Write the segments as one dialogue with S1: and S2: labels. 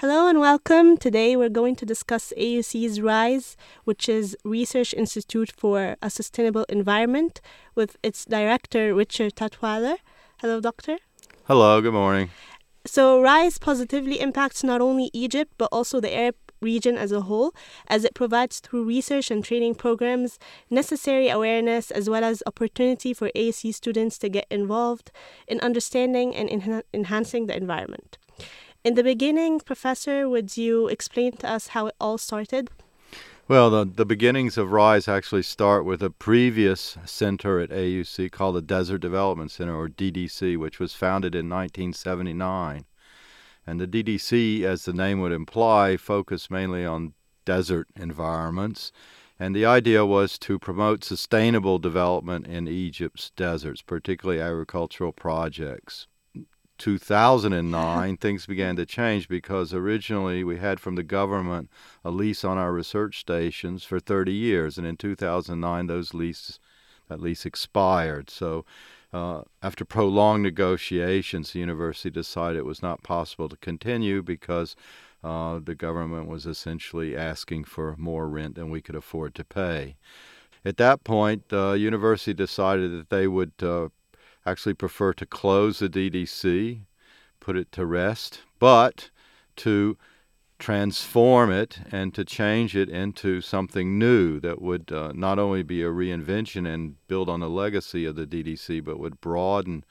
S1: Hello and welcome. Today we're going to discuss AUC's RISE, which is Research Institute for a Sustainable Environment, with its director, Richard Tutwiler. Hello, Doctor.
S2: Hello, good morning.
S1: So, RISE positively impacts not only Egypt, but also the Arab region as a whole, as it provides through research and training programs necessary awareness as well as opportunity for AUC students to get involved in understanding and enha- enhancing the environment. In the beginning, Professor, would you explain to us how it all started?
S2: Well, the, the beginnings of RISE actually start with a previous center at AUC called the Desert Development Center, or DDC, which was founded in 1979. And the DDC, as the name would imply, focused mainly on desert environments. And the idea was to promote sustainable development in Egypt's deserts, particularly agricultural projects. 2009, things began to change because originally we had from the government a lease on our research stations for 30 years, and in 2009 those leases that lease expired. So, uh, after prolonged negotiations, the university decided it was not possible to continue because uh, the government was essentially asking for more rent than we could afford to pay. At that point, the uh, university decided that they would uh, actually prefer to close the DDC, put it to rest, but to transform it and to change it into something new that would uh, not only be a reinvention and build on the legacy of the DDC, but would broaden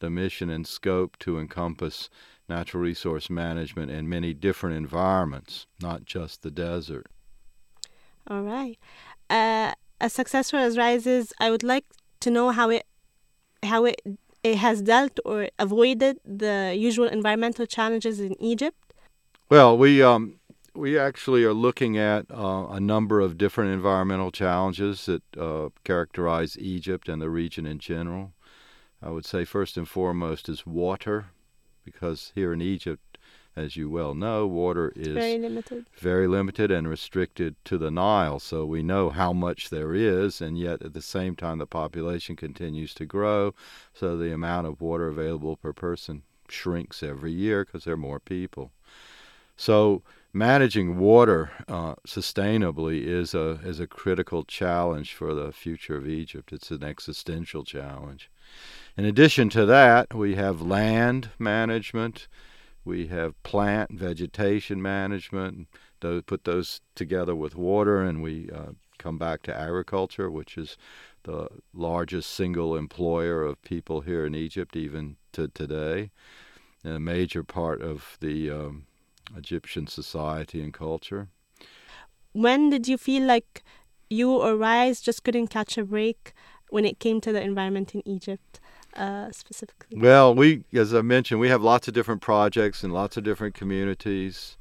S2: the mission and scope to encompass natural resource management in many different environments, not just the desert.
S1: All right. Uh, as successful as Rises, I would like to know how it how it, it has dealt or avoided the usual environmental challenges in Egypt?
S2: Well, we um, we actually are looking at uh, a number of different environmental challenges that uh, characterize Egypt and the region in general. I would say first and foremost is water, because here in Egypt as you well know, water is
S1: very limited.
S2: very limited and restricted to the Nile. So we know how much there is, and yet at the same time, the population continues to grow. So the amount of water available per person shrinks every year because there are more people. So managing water uh, sustainably is a is a critical challenge for the future of Egypt. It's an existential challenge. In addition to that, we have land management we have plant and vegetation management. Those, put those together with water, and we uh, come back to agriculture, which is the largest single employer of people here in Egypt, even to today, and a major part of the um, Egyptian society and culture.
S1: When did you feel like you or Rise just couldn't catch a break when it came to the environment in Egypt? Uh, specifically?
S2: Well, we, as I mentioned, we have lots of different projects in lots of different communities,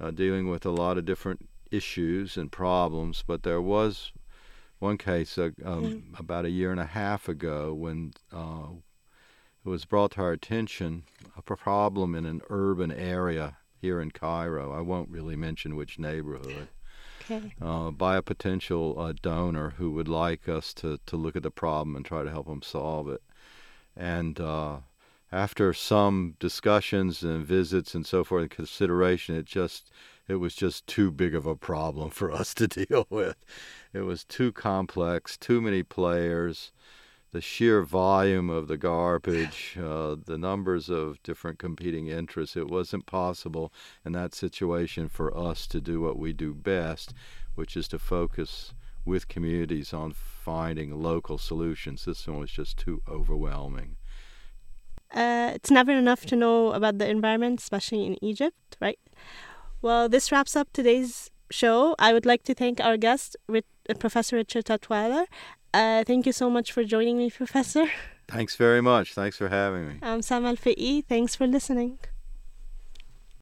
S2: uh, dealing with a lot of different issues and problems. But there was one case uh, um, mm. about a year and a half ago when uh, it was brought to our attention a problem in an urban area here in Cairo. I won't really mention which neighborhood. Okay. Uh, by a potential uh, donor who would like us to, to look at the problem and try to help them solve it. And uh, after some discussions and visits and so forth and consideration, it just it was just too big of a problem for us to deal with. It was too complex, too many players, the sheer volume of the garbage, uh, the numbers of different competing interests. It wasn't possible in that situation for us to do what we do best, which is to focus with communities on finding local solutions. This one was just too overwhelming.
S1: Uh, it's never enough to know about the environment, especially in Egypt, right? Well, this wraps up today's show. I would like to thank our guest, uh, Professor Richard Tutwiler. Uh, thank you so much for joining me, Professor.
S2: Thanks very much. Thanks for having me.
S1: I'm Sam Al Thanks for listening.